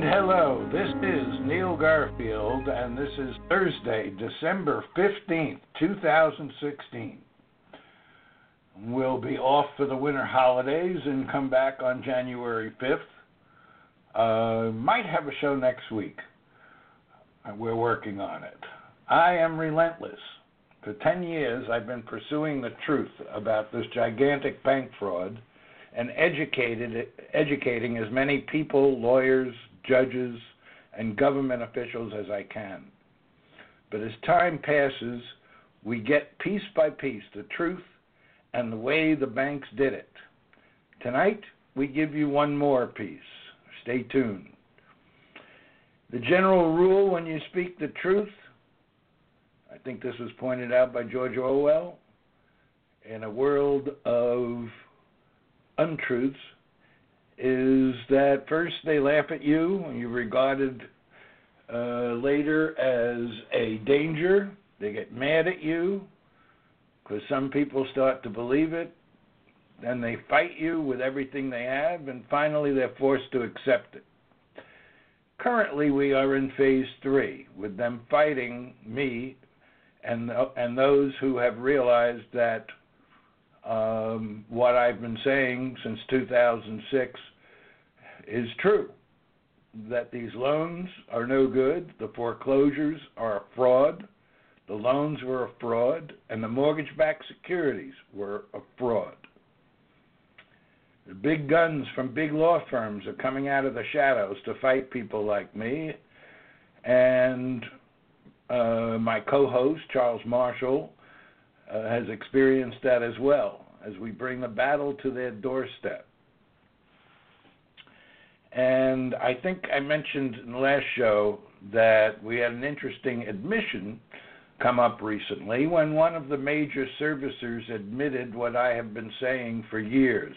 And hello, this is Neil Garfield, and this is Thursday, December 15th, 2016. We'll be off for the winter holidays and come back on January 5th. Uh, might have a show next week. Uh, We're working on it. I am relentless. For 10 years, I've been pursuing the truth about this gigantic bank fraud and educated, educating as many people, lawyers, judges, and government officials as I can. But as time passes, we get piece by piece the truth and the way the banks did it. Tonight, we give you one more piece. Stay tuned. The general rule when you speak the truth, I think this was pointed out by George Orwell, in a world of untruths, is that first they laugh at you and you're regarded uh, later as a danger. They get mad at you because some people start to believe it. Then they fight you with everything they have, and finally they're forced to accept it. Currently, we are in phase three, with them fighting me and and those who have realized that um, what I've been saying since 2006 is true. That these loans are no good, the foreclosures are a fraud, the loans were a fraud, and the mortgage backed securities were a fraud. The big guns from big law firms are coming out of the shadows to fight people like me. And uh, my co host, Charles Marshall, uh, has experienced that as well as we bring the battle to their doorstep. And I think I mentioned in the last show that we had an interesting admission come up recently when one of the major servicers admitted what I have been saying for years.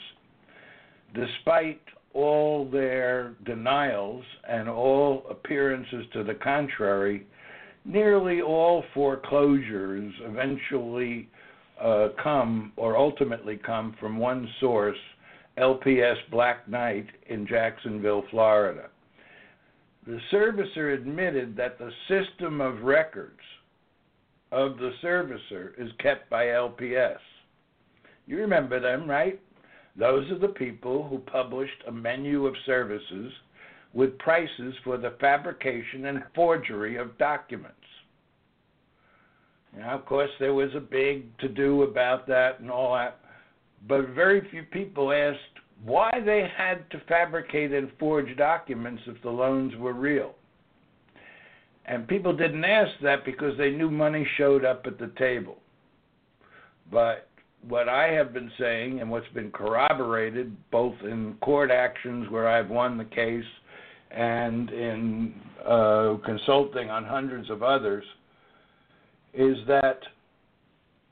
Despite all their denials and all appearances to the contrary, nearly all foreclosures eventually uh, come or ultimately come from one source, LPS Black Knight in Jacksonville, Florida. The servicer admitted that the system of records of the servicer is kept by LPS. You remember them, right? Those are the people who published a menu of services with prices for the fabrication and forgery of documents. Now, of course, there was a big to do about that and all that, but very few people asked why they had to fabricate and forge documents if the loans were real. And people didn't ask that because they knew money showed up at the table. But what I have been saying and what's been corroborated both in court actions where I've won the case and in uh, consulting on hundreds of others is that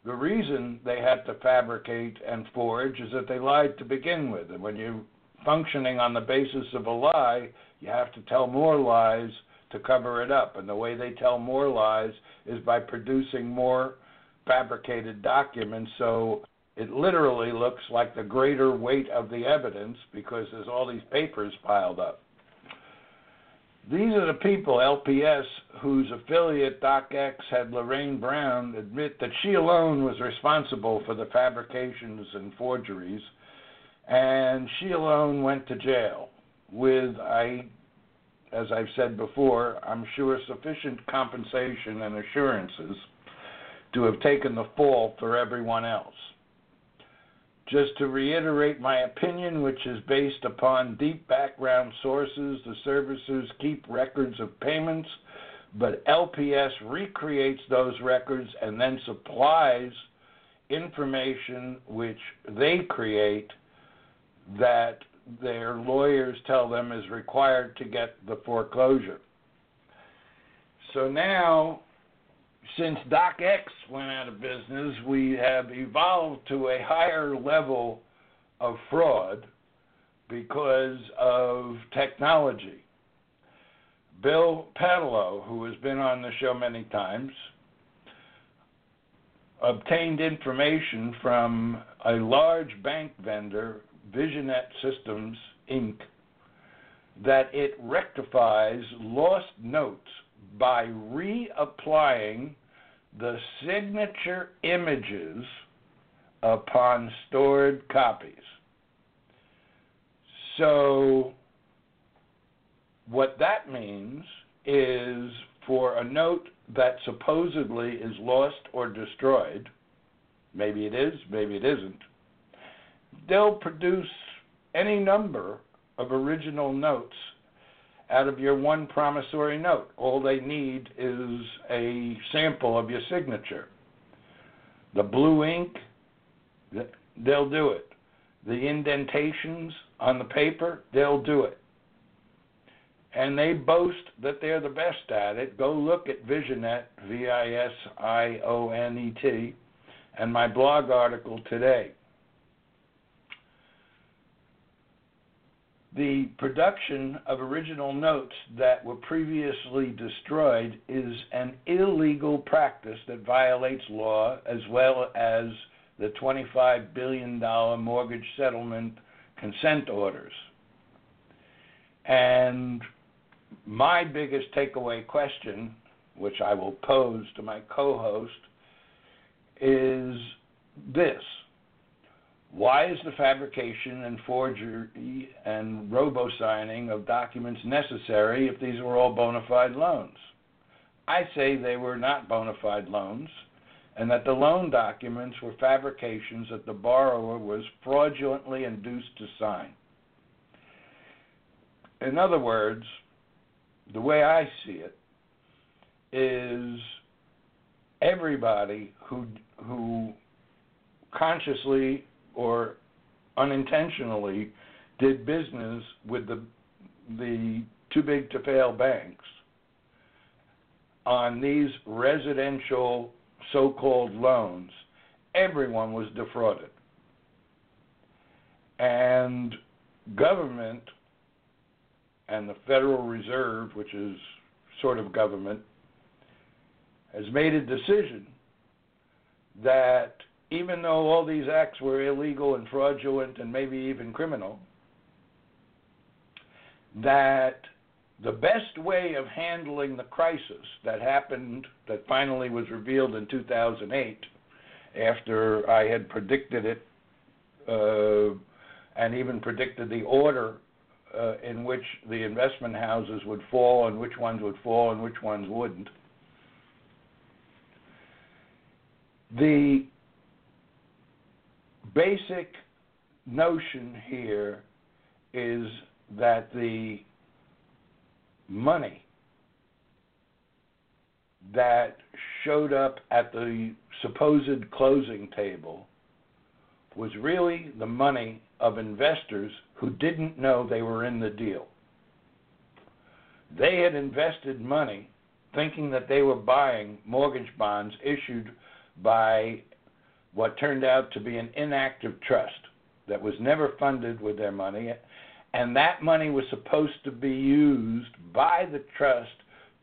the reason they had to fabricate and forge is that they lied to begin with. And when you're functioning on the basis of a lie, you have to tell more lies to cover it up. And the way they tell more lies is by producing more fabricated documents. So it literally looks like the greater weight of the evidence because there's all these papers piled up. These are the people, LPS, whose affiliate DocX had Lorraine Brown admit that she alone was responsible for the fabrications and forgeries, and she alone went to jail with, I as I've said before, I'm sure sufficient compensation and assurances to have taken the fall for everyone else. Just to reiterate my opinion, which is based upon deep background sources, the servicers keep records of payments, but LPS recreates those records and then supplies information which they create that their lawyers tell them is required to get the foreclosure. So now, since DocX went out of business, we have evolved to a higher level of fraud because of technology. Bill Paatalo, who has been on the show many times, obtained information from a large bank vendor, Visionet Systems Inc., that it rectifies lost notes by reapplying the signature images upon stored copies. So, what that means is for a note that supposedly is lost or destroyed, maybe it is, maybe it isn't, they'll produce any number of original notes out of your one promissory note. All they need is a sample of your signature. The blue ink, they'll do it. The indentations on the paper, they'll do it and they boast that they're the best at it. Go look at Visionet, V I S I O N E T, and my blog article today. The production of original notes that were previously destroyed is an illegal practice that violates law as well as the $25 billion mortgage settlement consent orders. And my biggest takeaway question, which I will pose to my co host, is this Why is the fabrication and forgery and robo signing of documents necessary if these were all bona fide loans? I say they were not bona fide loans and that the loan documents were fabrications that the borrower was fraudulently induced to sign. In other words, the way I see it is everybody who who consciously or unintentionally did business with the the too big to fail banks on these residential so-called loans everyone was defrauded. And government and the Federal Reserve, which is sort of government, has made a decision that even though all these acts were illegal and fraudulent and maybe even criminal, that the best way of handling the crisis that happened, that finally was revealed in 2008, after I had predicted it uh, and even predicted the order uh, in which the investment houses would fall and which ones would fall and which ones wouldn't. The basic notion here is that the money that showed up at the supposed closing table was really the money of investors who didn't know they were in the deal. They had invested money thinking that they were buying mortgage bonds issued by what turned out to be an inactive trust that was never funded with their money, and that money was supposed to be used by the trust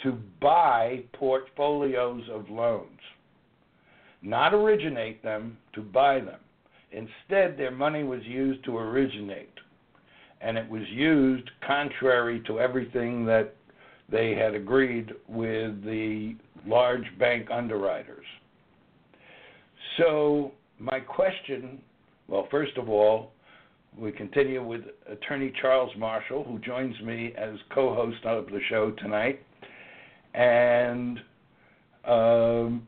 to buy portfolios of loans, not originate them, to buy them. Instead, their money was used to originate, and it was used contrary to everything that they had agreed with the large bank underwriters. So, my question well, first of all, We continue with attorney Charles Marshall, who joins me as co host of the show tonight. And um,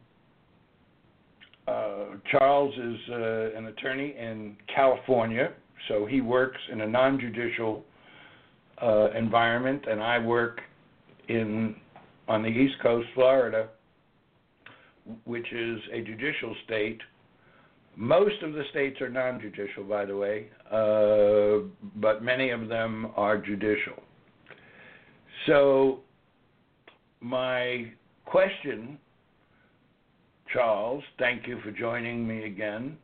uh, Charles is uh, an attorney in California, so he works in a non judicial uh, environment, and I work in on the East Coast, Florida, which is a judicial state. Most of the states are non judicial, by the way, uh, but many of them are judicial. So, my question, Charles, thank you for joining me again,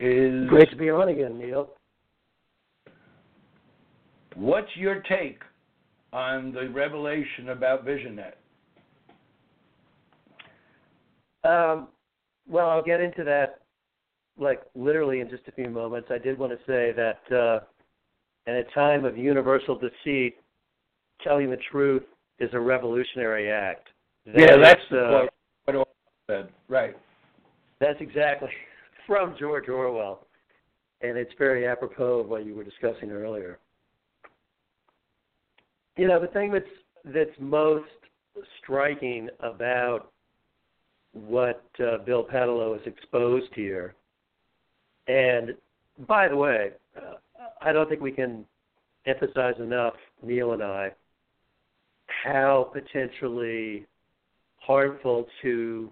is Great to be on again, Neil. What's your take on the revelation about Visionet? Um, well, I'll get into that like literally in just a few moments. I did want to say that uh, in a time of universal deceit, telling the truth is a revolutionary act. That yeah, that's is, uh, what Orwell said. Right. That's exactly from George Orwell, and it's very apropos of what you were discussing earlier. You know, the thing that's that's most striking about what uh, Bill Paatalo has exposed here, and by the way, uh, I don't think we can emphasize enough, Neil and I, how potentially harmful to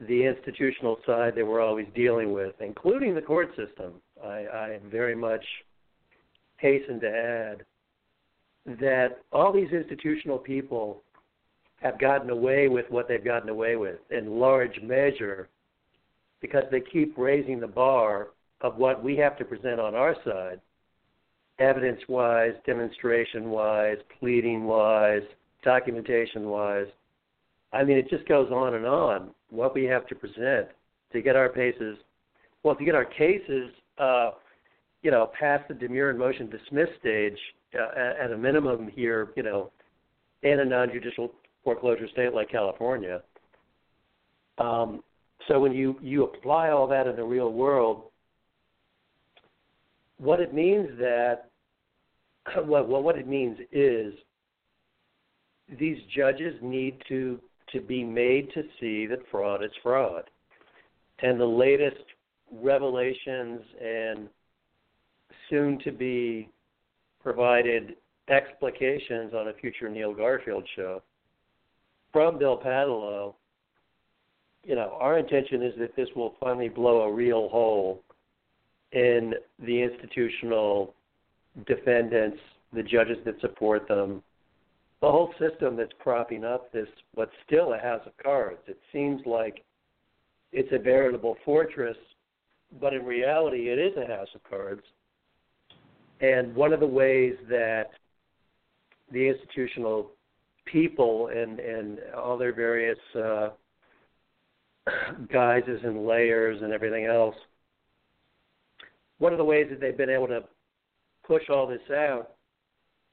the institutional side that we're always dealing with, including the court system. I, I very much hasten to add that all these institutional people have gotten away with what they've gotten away with in large measure because they keep raising the bar of what we have to present on our side, evidence wise, demonstration wise, pleading wise, documentation wise. I mean, it just goes on and on what we have to present to get our cases, well, to get our cases, uh, you know, past the demurrer and motion dismiss stage uh, at a minimum here, you know, in a non-judicial foreclosure state like California. Um, so when you you apply all that in the real world, what it means that well, what it means is these judges need to to be made to see that fraud is fraud. And the latest revelations and soon to be provided explications on a future Neil Garfield show from Bill Paatalo, you know, our intention is that this will finally blow a real hole in the institutional defendants, the judges that support them, the whole system that's propping up this what's still a house of cards. It seems like it's a veritable fortress, but in reality it is a house of cards. And one of the ways that the institutional people and and all their various uh, guises and layers and everything else. One of the ways that they've been able to push all this out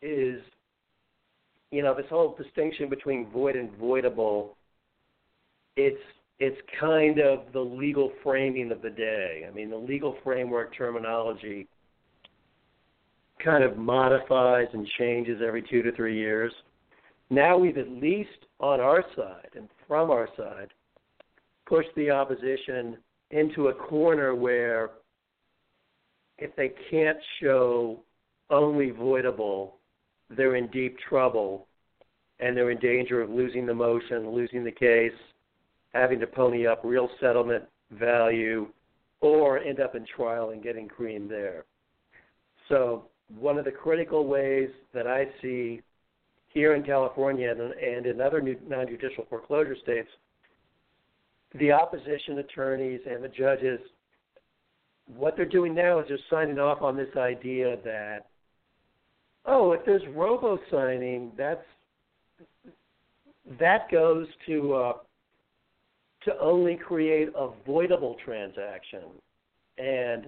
is, you know, this whole distinction between void and voidable. It's it's kind of the legal framing of the day. I mean, the legal framework terminology kind of modifies and changes every two to three years. Now we've at least on our side and from our side pushed the opposition into a corner where if they can't show only voidable, they're in deep trouble and they're in danger of losing the motion, losing the case, having to pony up real settlement value, or end up in trial and getting creamed there. So, one of the critical ways that I see here in California and, and in other non judicial foreclosure states, the opposition attorneys and the judges, what they're doing now is just signing off on this idea that, oh, if there's robo signing, that's that goes to uh, to only create a voidable transaction and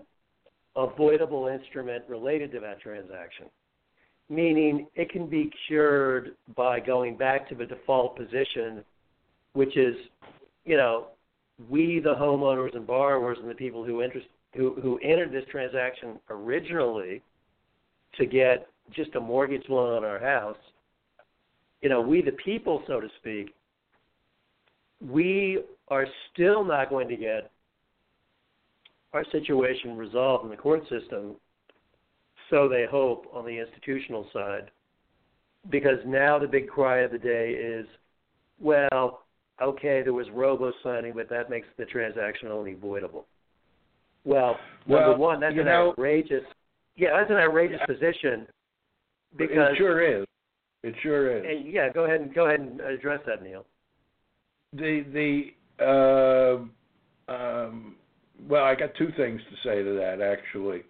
a voidable instrument related to that transaction meaning it can be cured by going back to the default position, which is, you know, we, the homeowners and borrowers and the people who interest, who who entered this transaction originally to get just a mortgage loan on our house, you know, we the people, so to speak, we are still not going to get our situation resolved in the court system, so they hope on the institutional side, because now the big cry of the day is, well, okay, there was robo signing, but that makes the transaction only voidable. Well, well number one, that's an know, outrageous. Yeah, that's an outrageous position. Because it sure is. It sure is. And yeah, go ahead and go ahead and address that, Neil. The the uh, um, well, I got two things to say to that actually.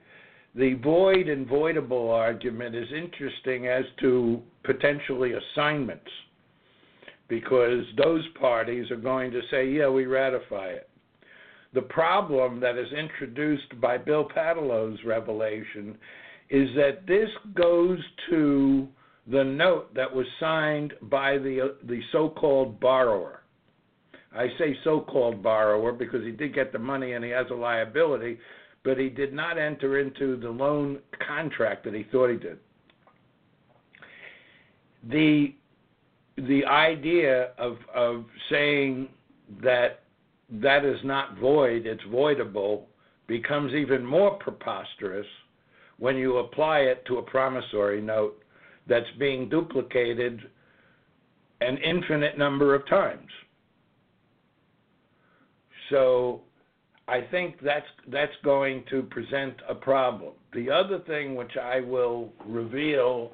The void and voidable argument is interesting as to potentially assignments because those parties are going to say, yeah, we ratify it. The problem that is introduced by Bill Paatalo's revelation is that this goes to the note that was signed by the uh, the so-called borrower. I say so-called borrower because he did get the money and he has a liability, but he did not enter into the loan contract that he thought he did. The the idea of of saying that that is not void, it's voidable, becomes even more preposterous when you apply it to a promissory note that's being duplicated an infinite number of times. So I think that's that's going to present a problem. The other thing which I will reveal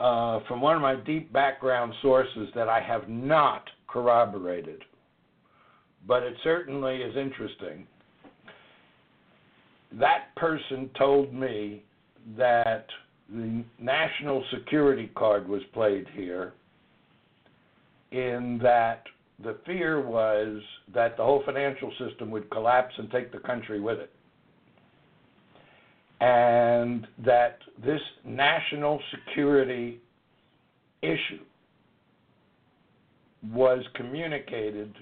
uh, from one of my deep background sources that I have not corroborated, but it certainly is interesting. That person told me that the national security card was played here in that the fear was that the whole financial system would collapse and take the country with it. And that this national security issue was communicated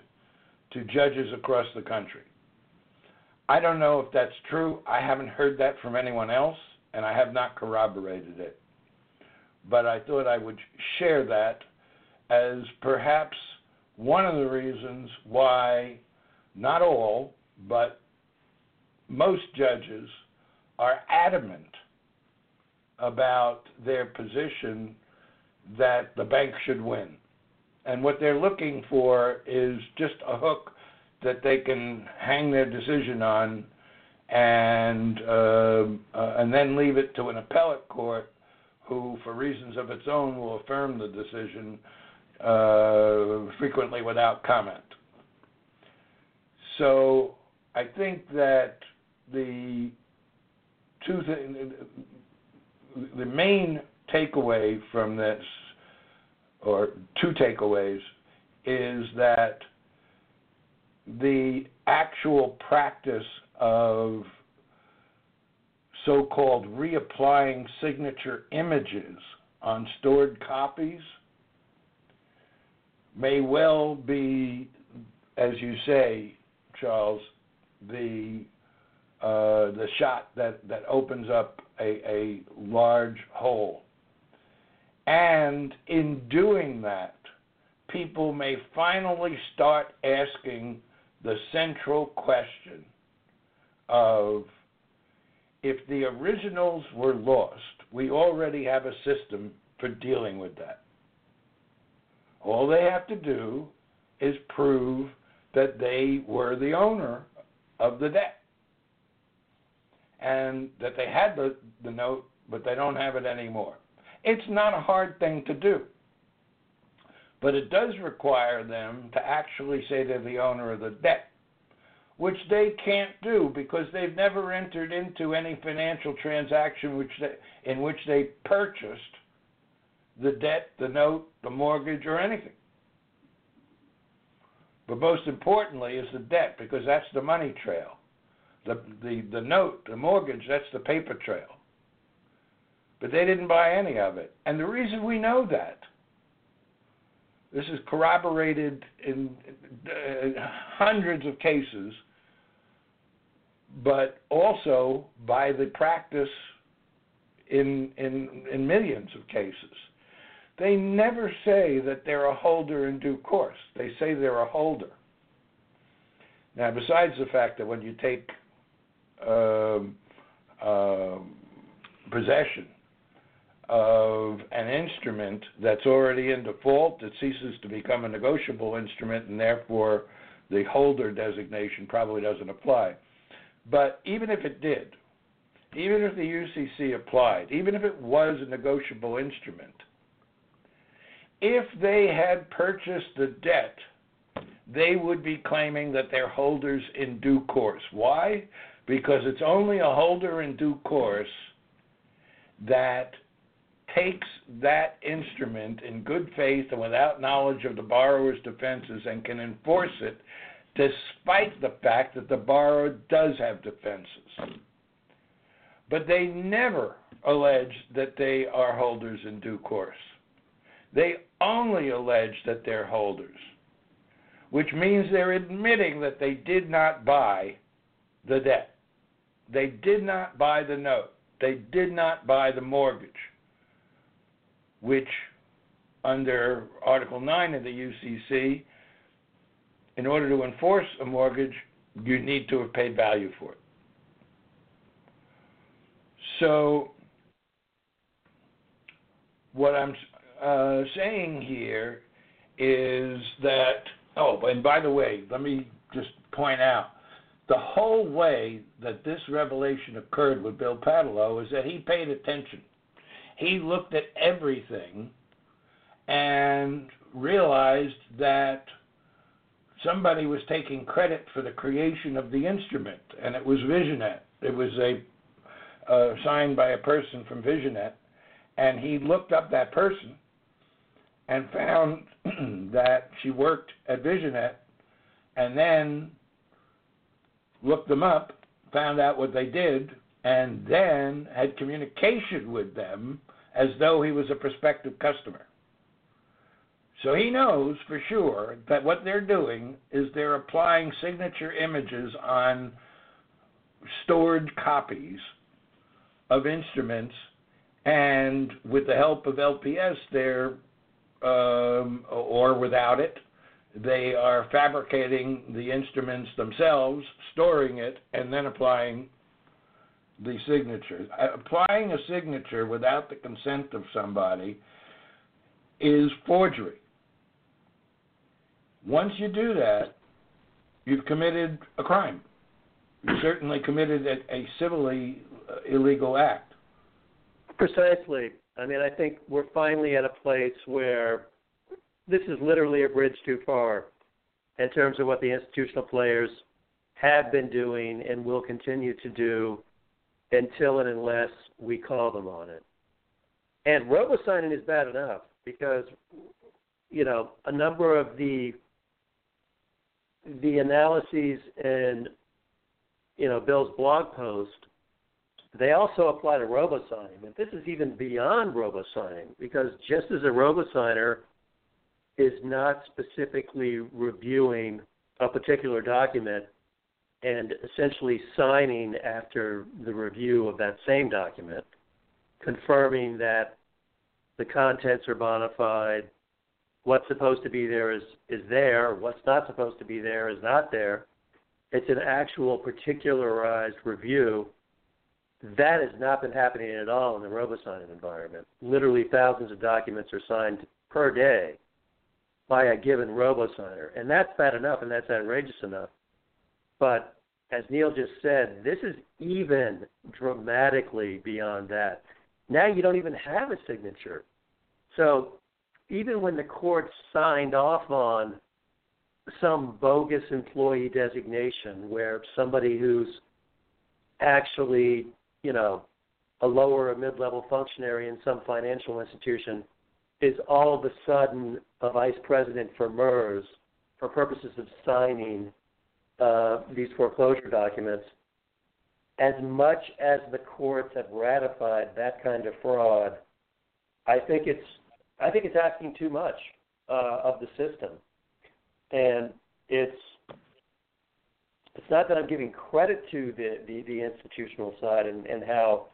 to judges across the country. I don't know if that's true. I haven't heard that from anyone else, and I have not corroborated it. But I thought I would share that as perhaps one of the reasons why not all, but most judges are adamant about their position that the bank should win. And what they're looking for is just a hook that they can hang their decision on and uh, uh, and then leave it to an appellate court who, for reasons of its own, will affirm the decision uh, frequently without comment. So I think that the two th- the main takeaway from this, or two takeaways, is that the actual practice of so called reapplying signature images on stored copies may well be, as you say, Charles, the uh, the shot that, that opens up a, a large hole. And in doing that, people may finally start asking the central question of if the originals were lost, we already have a system for dealing with that. All they have to do is prove that they were the owner of the debt and that they had the, the note, but they don't have it anymore. It's not a hard thing to do. But it does require them to actually say they're the owner of the debt, which they can't do because they've never entered into any financial transaction which they, in which they purchased the debt, the note, the mortgage, or anything. But most importantly is the debt because that's the money trail. The, the, the note, the mortgage, that's the paper trail. But they didn't buy any of it. And the reason we know that, this is corroborated in uh, hundreds of cases but also by the practice in in in millions of cases. They never say that they're a holder in due course. They say they're a holder. Now, besides the fact that when you take um, uh, possession of an instrument that's already in default, it ceases to become a negotiable instrument, and therefore the holder designation probably doesn't apply. But even if it did, even if the UCC applied, even if it was a negotiable instrument, if they had purchased the debt, they would be claiming that they're holders in due course. Why? Because it's only a holder in due course that takes that instrument in good faith and without knowledge of the borrower's defenses and can enforce it despite the fact that the borrower does have defenses. But they never allege that they are holders in due course. They only allege that they're holders, which means they're admitting that they did not buy the debt. They did not buy the note. They did not buy the mortgage, which, under Article 9 of the UCC, in order to enforce a mortgage, you need to have paid value for it. So, what I'm uh, saying here is that, oh, and by the way, let me just point out the whole way that this revelation occurred with Bill Paatalo is that he paid attention. He looked at everything and realized that somebody was taking credit for the creation of the instrument, and it was Visionet. It was a uh, signed by a person from Visionet, and he looked up that person and found that she worked at Visionet, and then looked them up, found out what they did, and then had communication with them as though he was a prospective customer. So he knows for sure that what they're doing is they're applying signature images on stored copies of instruments, and with the help of LPS, they're um, or without it, they are fabricating the instruments themselves, storing it, and then applying the signature. Applying a signature without the consent of somebody is forgery. Once you do that, you've committed a crime. You certainly committed a, a civilly uh, illegal act. Precisely. I mean, I think we're finally at a place where this is literally a bridge too far in terms of what the institutional players have been doing and will continue to do until and unless we call them on it. And robo signing is bad enough because, you know, a number of the the analyses in you know Bill's blog post, they also apply to robo-signing. And this is even beyond robo-signing because just as a robo-signer is not specifically reviewing a particular document and essentially signing after the review of that same document, confirming that the contents are bona fide, what's supposed to be there is is there, what's not supposed to be there is not there. It's an actual particularized review. That has not been happening at all in the RoboSigning environment. Literally thousands of documents are signed per day by a given RoboSigner, and that's bad enough and that's outrageous enough. But as Neil just said, this is even dramatically beyond that. Now you don't even have a signature. So even when the court signed off on some bogus employee designation where somebody who's actually, you know, a lower or mid-level functionary in some financial institution is all of a sudden a vice president for MERS for purposes of signing uh, these foreclosure documents. As much as the courts have ratified that kind of fraud, I think it's I think it's asking too much uh, of the system, and it's it's not that I'm giving credit to the the, the institutional side and, and how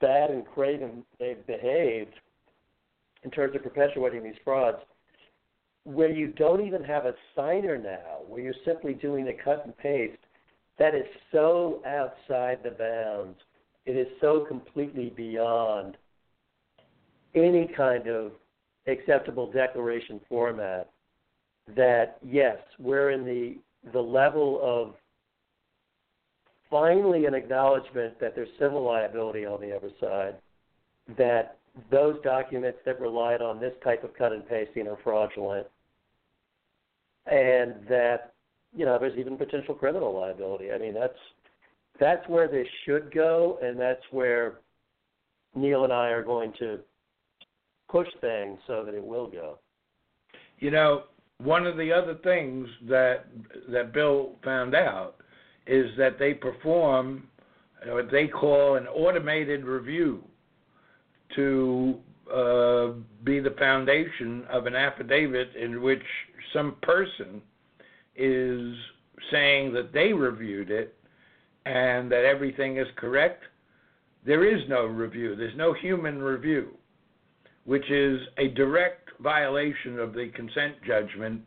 bad and craven they've behaved in terms of perpetuating these frauds. Where you don't even have a signer now, where you're simply doing a cut and paste, that is so outside the bounds. It is so completely beyond any kind of acceptable declaration format that yes, we're in the the level of finally an acknowledgement that there's civil liability on the other side, that those documents that relied on this type of cut and pasting are fraudulent, and that you know there's even potential criminal liability. I mean that's that's where this should go, and that's where Neil and I are going to push things so that it will go. You know, one of the other things that that Bill found out is that they perform what they call an automated review to uh, be the foundation of an affidavit in which some person is saying that they reviewed it and that everything is correct. There is no review. There's no human review, which is a direct violation of the consent judgment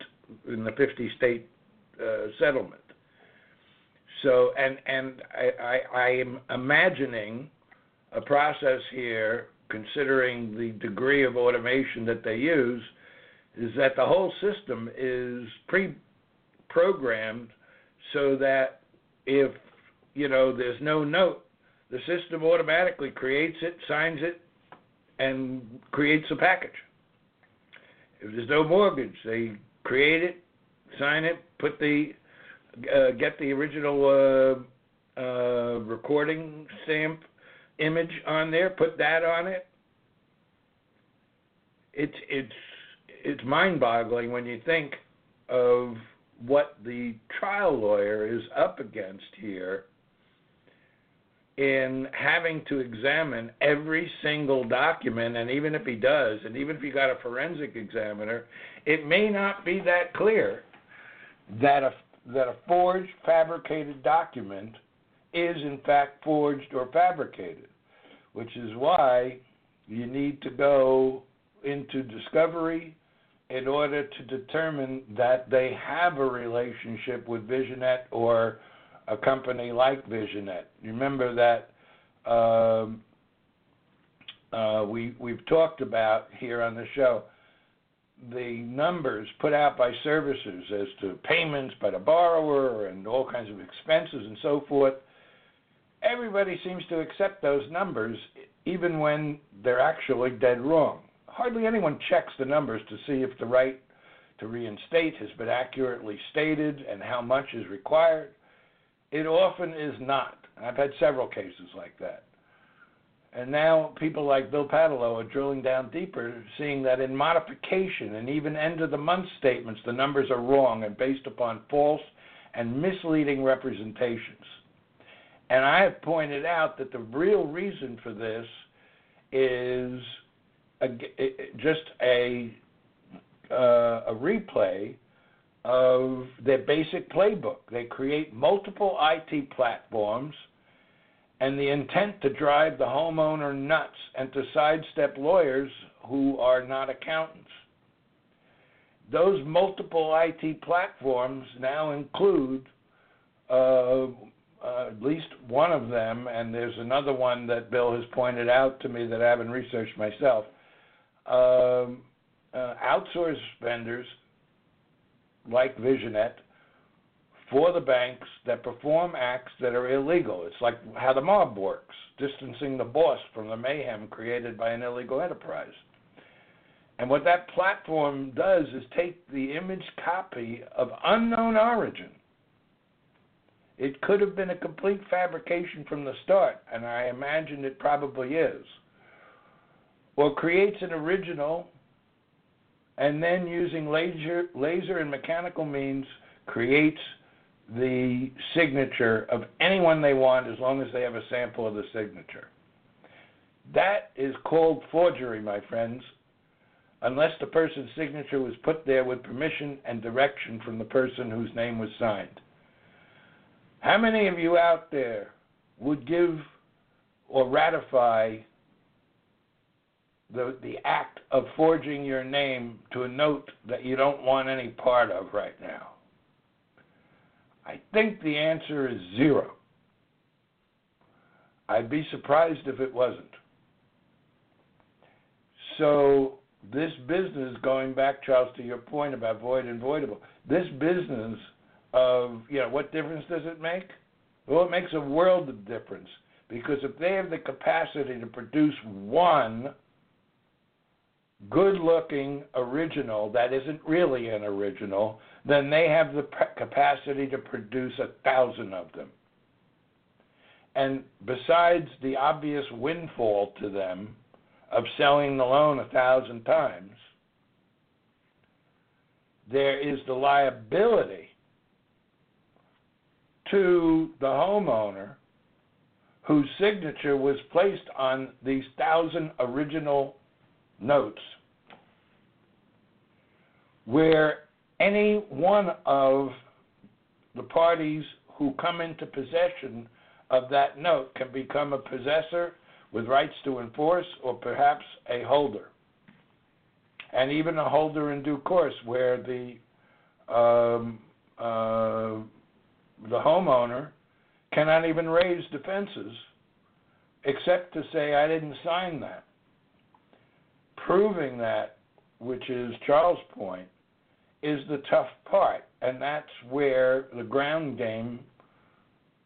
in the 50 state uh, settlement. So, and and I, I, I am imagining a process here, considering the degree of automation that they use, is that the whole system is pre-programmed so that if you know there's no note, the system automatically creates it, signs it, and creates a package. If there's no mortgage, they create it, sign it, put the uh, get the original uh, uh, recording stamp image on there, put that on it. It's it's it's mind-boggling when you think of what the trial lawyer is up against here in having to examine every single document, and even if he does, and even if you got a forensic examiner, it may not be that clear that a that a forged, fabricated document is in fact forged or fabricated, which is why you need to go into discovery in order to determine that they have a relationship with Visionet or a company like Visionet. Remember that um, uh, we we've talked about here on the show the numbers put out by servicers as to payments by the borrower and all kinds of expenses and so forth. Everybody seems to accept those numbers even when they're actually dead wrong. Hardly anyone checks the numbers to see if the right to reinstate has been accurately stated and how much is required. It often is not. I've had several cases like that. And now people like Bill Paatalo are drilling down deeper, seeing that in modification and even end of the month statements, the numbers are wrong and based upon false and misleading representations. And I have pointed out that the real reason for this is a, just a uh, a replay of their basic playbook. They create multiple IT platforms and the intent to drive the homeowner nuts and to sidestep lawyers who are not accountants. Those multiple IT platforms now include uh, uh, at least one of them, and there's another one that Bill has pointed out to me that I haven't researched myself. Um, uh, outsource vendors like Visionet for the banks that perform acts that are illegal. It's like how the mob works, distancing the boss from the mayhem created by an illegal enterprise. And what that platform does is take the image copy of unknown origin. It could have been a complete fabrication from the start, and I imagine it probably is. Or creates an original and then using laser, laser and mechanical means creates the signature of anyone they want as long as they have a sample of the signature. That is called forgery, my friends, unless the person's signature was put there with permission and direction from the person whose name was signed. How many of you out there would give or ratify the the act of forging your name to a note that you don't want any part of right now? I think the answer is zero. I'd be surprised if it wasn't. So this business, going back, Charles, to your point about void and voidable, this business of you know what difference does it make? Well, it makes a world of difference because if they have the capacity to produce one good-looking original that isn't really an original, then they have the capacity to produce a thousand of them. And besides the obvious windfall to them of selling the loan a thousand times, there is the liability to the homeowner whose signature was placed on these thousand original notes, where any one of the parties who come into possession of that note can become a possessor with rights to enforce or perhaps a holder. And even a holder in due course where the um, uh, the homeowner cannot even raise defenses except to say I didn't sign that. Proving that, which is Charles' point, is the tough part, and that's where the ground game,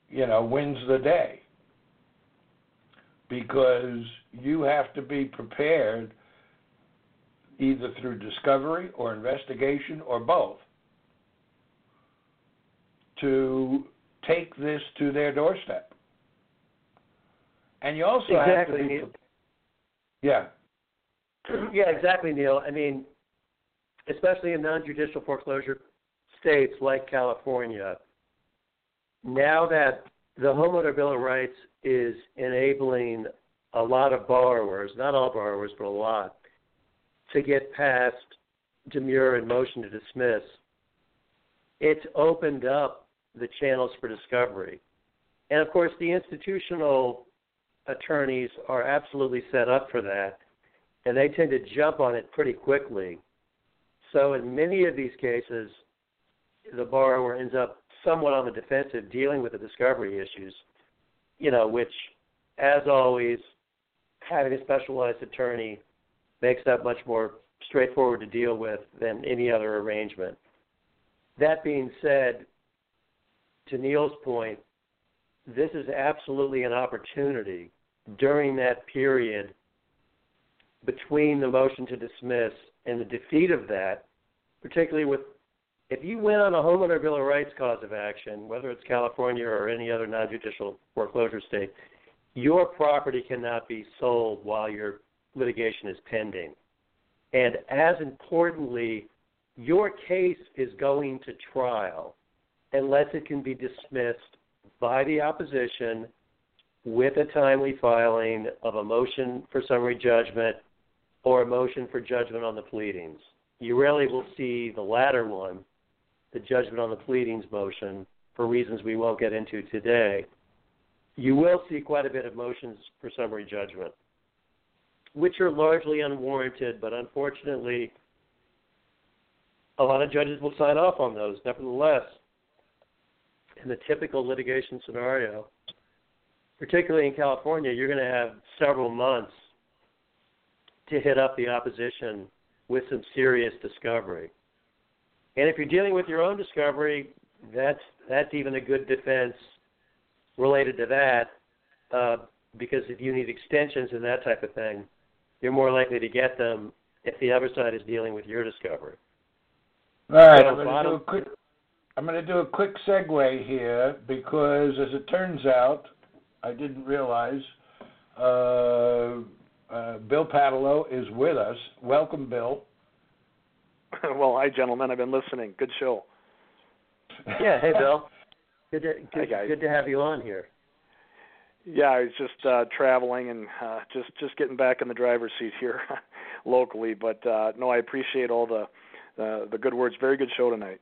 you know, wins the day. Because you have to be prepared either through discovery or investigation or both to take this to their doorstep. And you also exactly. have to be Yeah. Yeah, exactly, Neil. I mean, especially in non-judicial foreclosure states like California, now that the homeowner bill of rights is enabling a lot of borrowers, not all borrowers, but a lot, to get past demur and motion to dismiss, it's opened up the channels for discovery. And of course, the institutional attorneys are absolutely set up for that, and they tend to jump on it pretty quickly so in many of these cases, the borrower ends up somewhat on the defensive dealing with the discovery issues, you know, which, as always, having a specialized attorney makes that much more straightforward to deal with than any other arrangement. That being said, to Neil's point, this is absolutely an opportunity during that period between the motion to dismiss and the defeat of that, particularly with if you win on a homeowner bill of rights cause of action, whether it's California or any other non-judicial foreclosure state, your property cannot be sold while your litigation is pending. And as importantly, your case is going to trial unless it can be dismissed by the opposition with a timely filing of a motion for summary judgment or a motion for judgment on the pleadings. You rarely will see the latter one, the judgment on the pleadings motion, for reasons we won't get into today. You will see quite a bit of motions for summary judgment, which are largely unwarranted, but unfortunately, a lot of judges will sign off on those. Nevertheless, in the typical litigation scenario, particularly in California, you're going to have several months to hit up the opposition with some serious discovery. And if you're dealing with your own discovery, that's that's even a good defense related to that, uh, because if you need extensions and that type of thing, you're more likely to get them if the other side is dealing with your discovery. All right, so I'm going to do a quick. I'm going to do a quick segue here because, as it turns out, I didn't realize uh, uh, Bill Paatalo is with us. Welcome, Bill. well, hi, gentlemen. I've been listening. Good show. Yeah. Hey, Bill. Good to good, hi, good to have you on here. Yeah, I was just uh, traveling and uh, just just getting back in the driver's seat here locally. But uh, no, I appreciate all the uh, the good words. Very good show tonight.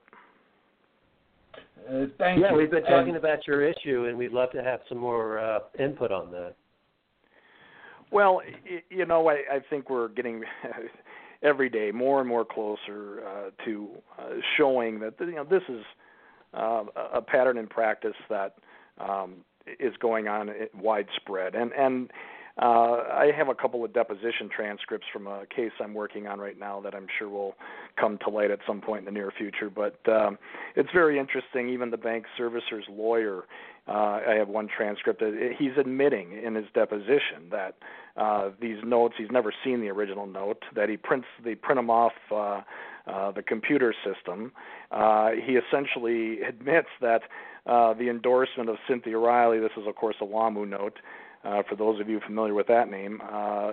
Uh, thank yeah, you. we've been talking And- about your issue, and we'd love to have some more uh, input on that. Well, you know, I, I think we're getting every day more and more closer uh, to uh, showing that you know this is uh, a pattern in practice that um, is going on i- widespread, and and uh, I have a couple of deposition transcripts from a case I'm working on right now that I'm sure will come to light at some point in the near future. But um, it's very interesting. Even the bank servicer's lawyer, uh, I have one transcript. That he's admitting in his deposition that uh, these notes he's never seen the original note. That he prints they print them off. Uh, uh, the computer system. Uh, he essentially admits that uh, the endorsement of Cynthia Riley, this is of course a WAMU note, uh, for those of you familiar with that name, uh,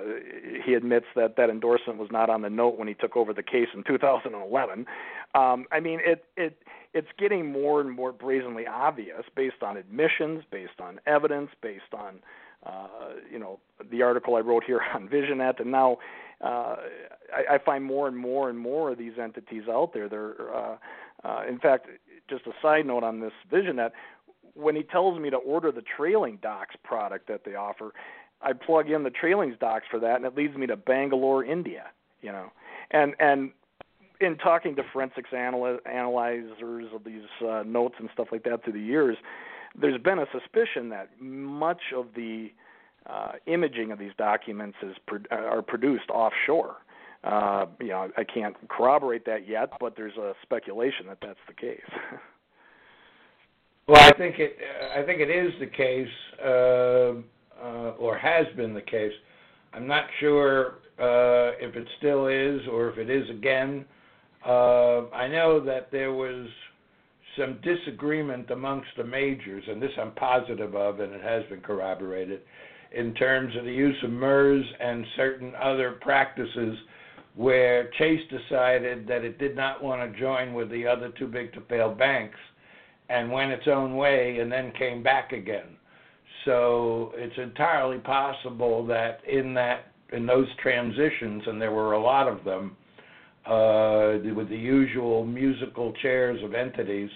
he admits that that endorsement was not on the note when he took over the case in 2011. Um, I mean, it it it's getting more and more brazenly obvious based on admissions, based on evidence, based on uh, you know the article I wrote here on Visionet, and now uh, I, I find more and more and more of these entities out there. They're uh, uh, in fact, just a side note on this Visionet when he tells me to order the trailing docs product that they offer, I plug in the trailings docs for that, and it leads me to Bangalore, India. You know, and and in talking to forensics analy- analyzers of these uh, notes and stuff like that through the years, there's been a suspicion that much of the uh, imaging of these documents is pro- are produced offshore. Uh, you know, I can't corroborate that yet, but there's a speculation that that's the case. Well, I think it. I think it is the case, uh, uh, or has been the case. I'm not sure uh, if it still is, or if it is again. Uh, I know that there was some disagreement amongst the majors, and this I'm positive of, and it has been corroborated, in terms of the use of MERS and certain other practices where Chase decided that it did not want to join with the other too big to fail banks and went its own way and then came back again. So it's entirely possible that in that in those transitions, and there were a lot of them, uh, with the usual musical chairs of entities,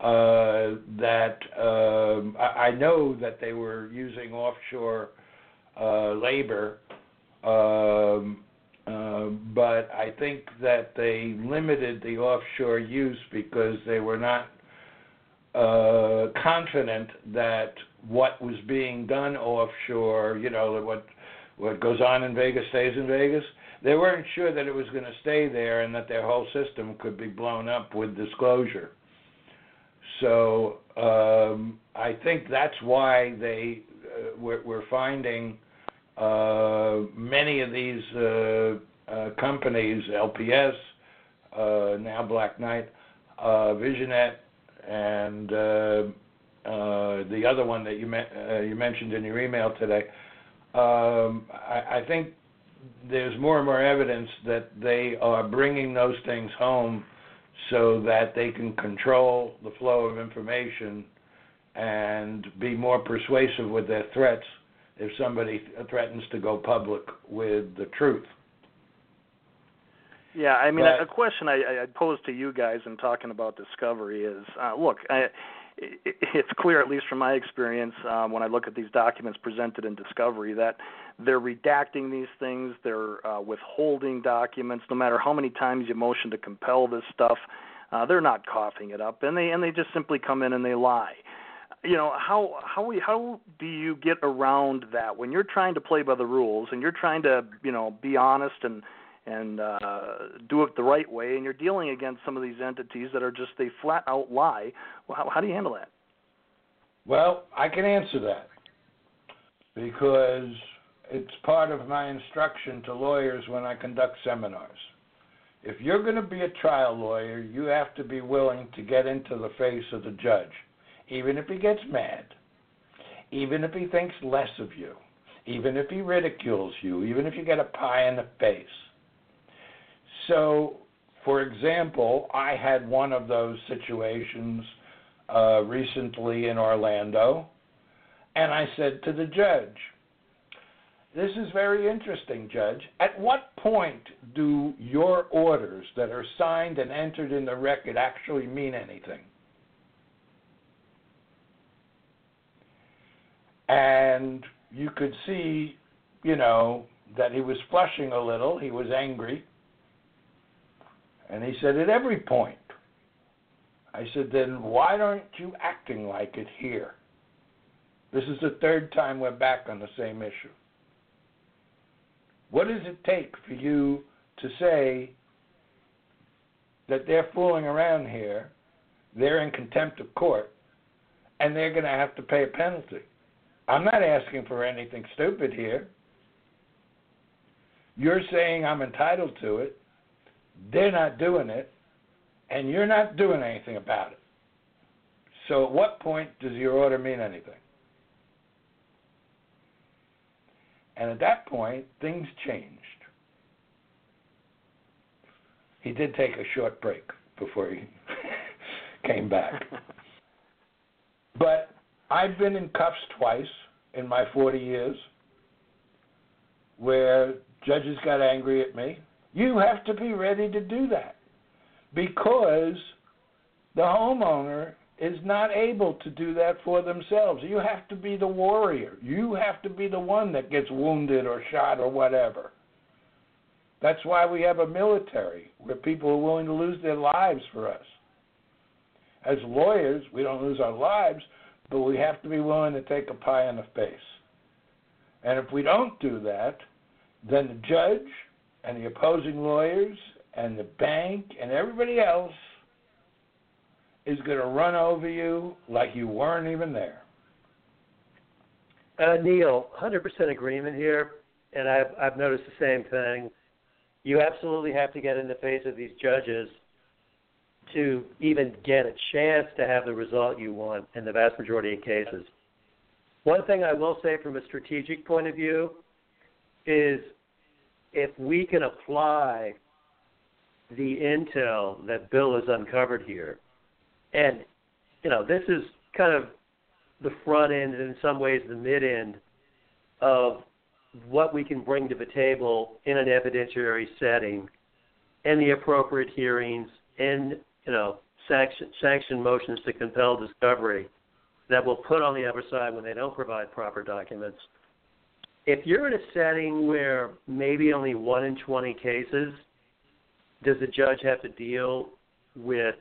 uh, that um, I, I know that they were using offshore uh, labor, um, uh, but I think that they limited the offshore use because they were not uh, confident that what was being done offshore, you know, what what goes on in Vegas stays in Vegas. They weren't sure that it was going to stay there and that their whole system could be blown up with disclosure. So um, I think that's why they uh, we're, we're finding uh, many of these uh, uh, companies, LPS, uh, now Black Knight, uh, Visionet, and uh, uh, the other one that you me- uh, you mentioned in your email today. Um, I, I think there's more and more evidence that they are bringing those things home so that they can control the flow of information and be more persuasive with their threats if somebody threatens to go public with the truth. Yeah, I mean, But- a, question I, I pose to you guys in talking about discovery is, uh, look, I, it, it's clear, at least from my experience, um, when I look at these documents presented in discovery, that they're redacting these things, they're uh, withholding documents. No matter how many times you motion to compel this stuff, uh, they're not coughing it up, and they and they just simply come in and they lie. You know how how we how do you get around that when you're trying to play by the rules and you're trying to you know be honest and and uh, do it the right way, and you're dealing against some of these entities that are just they flat out lie. Well, how, how do you handle that? Well, I can answer that because it's part of my instruction to lawyers when I conduct seminars. If you're going to be a trial lawyer, you have to be willing to get into the face of the judge, even if he gets mad, even if he thinks less of you, even if he ridicules you, even if you get a pie in the face. So, for example, I had one of those situations uh, recently in Orlando, and I said to the judge, This is very interesting, Judge. At what point do your orders that are signed and entered in the record actually mean anything? And you could see, you know, that he was flushing a little, he was angry. And he said, at every point. I said, then why aren't you acting like it here? This is the third time we're back on the same issue. What does it take for you to say that they're fooling around here, they're in contempt of court, and they're going to have to pay a penalty? I'm not asking for anything stupid here. You're saying I'm entitled to it. They're not doing it, and you're not doing anything about it. So, at what point does your order mean anything? And at that point, things changed. He did take a short break before he came back. but I've been in cuffs twice in my 40 years where judges got angry at me. You have to be ready to do that because the homeowner is not able to do that for themselves. You have to be the warrior. You have to be the one that gets wounded or shot or whatever. That's why we have a military where people are willing to lose their lives for us. As lawyers, we don't lose our lives, but we have to be willing to take a pie in the face. And if we don't do that, then the judge and the opposing lawyers and the bank and everybody else is going to run over you like you weren't even there. Uh, Neil, 100% agreement here, and I've, I've noticed the same thing. You absolutely have to get in the face of these judges to even get a chance to have the result you want in the vast majority of cases. One thing I will say from a strategic point of view is if we can apply the intel that Bill has uncovered here. And you know this is kind of the front end and in some ways the mid end of what we can bring to the table in an evidentiary setting and the appropriate hearings and you know sanction sanction motions to compel discovery that will put on the other side when they don't provide proper documents if you're in a setting where maybe only one in 20 cases does the judge have to deal with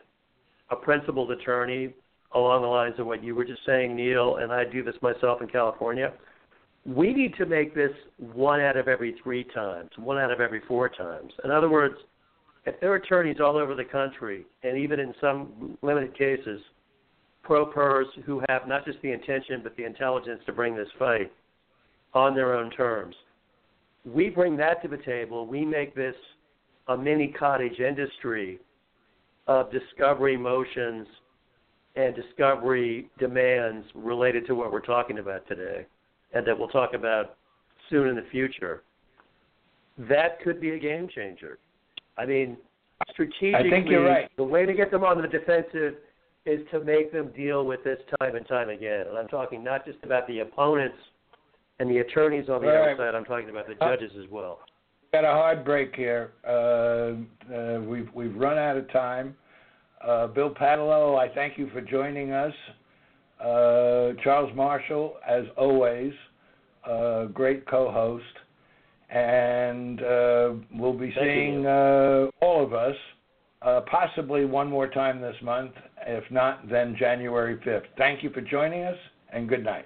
a principled attorney along the lines of what you were just saying, Neil, and I do this myself in California. We need to make this one out of every three times, one out of every four times. In other words, if there are attorneys all over the country, and even in some limited cases, pro pers who have not just the intention but the intelligence to bring this fight on their own terms, we bring that to the table. We make this a mini cottage industry of discovery motions and discovery demands related to what we're talking about today and that we'll talk about soon in the future, that could be a game changer. I mean, strategically, I think you're right. the way to get them on the defensive is to make them deal with this time and time again. And I'm talking not just about the opponents and the attorneys on the right. outside, I'm talking about the judges as well We've got a hard break here. Uh, uh, we've we've run out of time. Uh, Bill Paatalo, I thank you for joining us. Uh, Charles Marshall, as always, uh, great co-host, and uh, we'll be thank seeing all of us possibly one more time this month. If not, then January 5th. Thank you for joining us, and good night.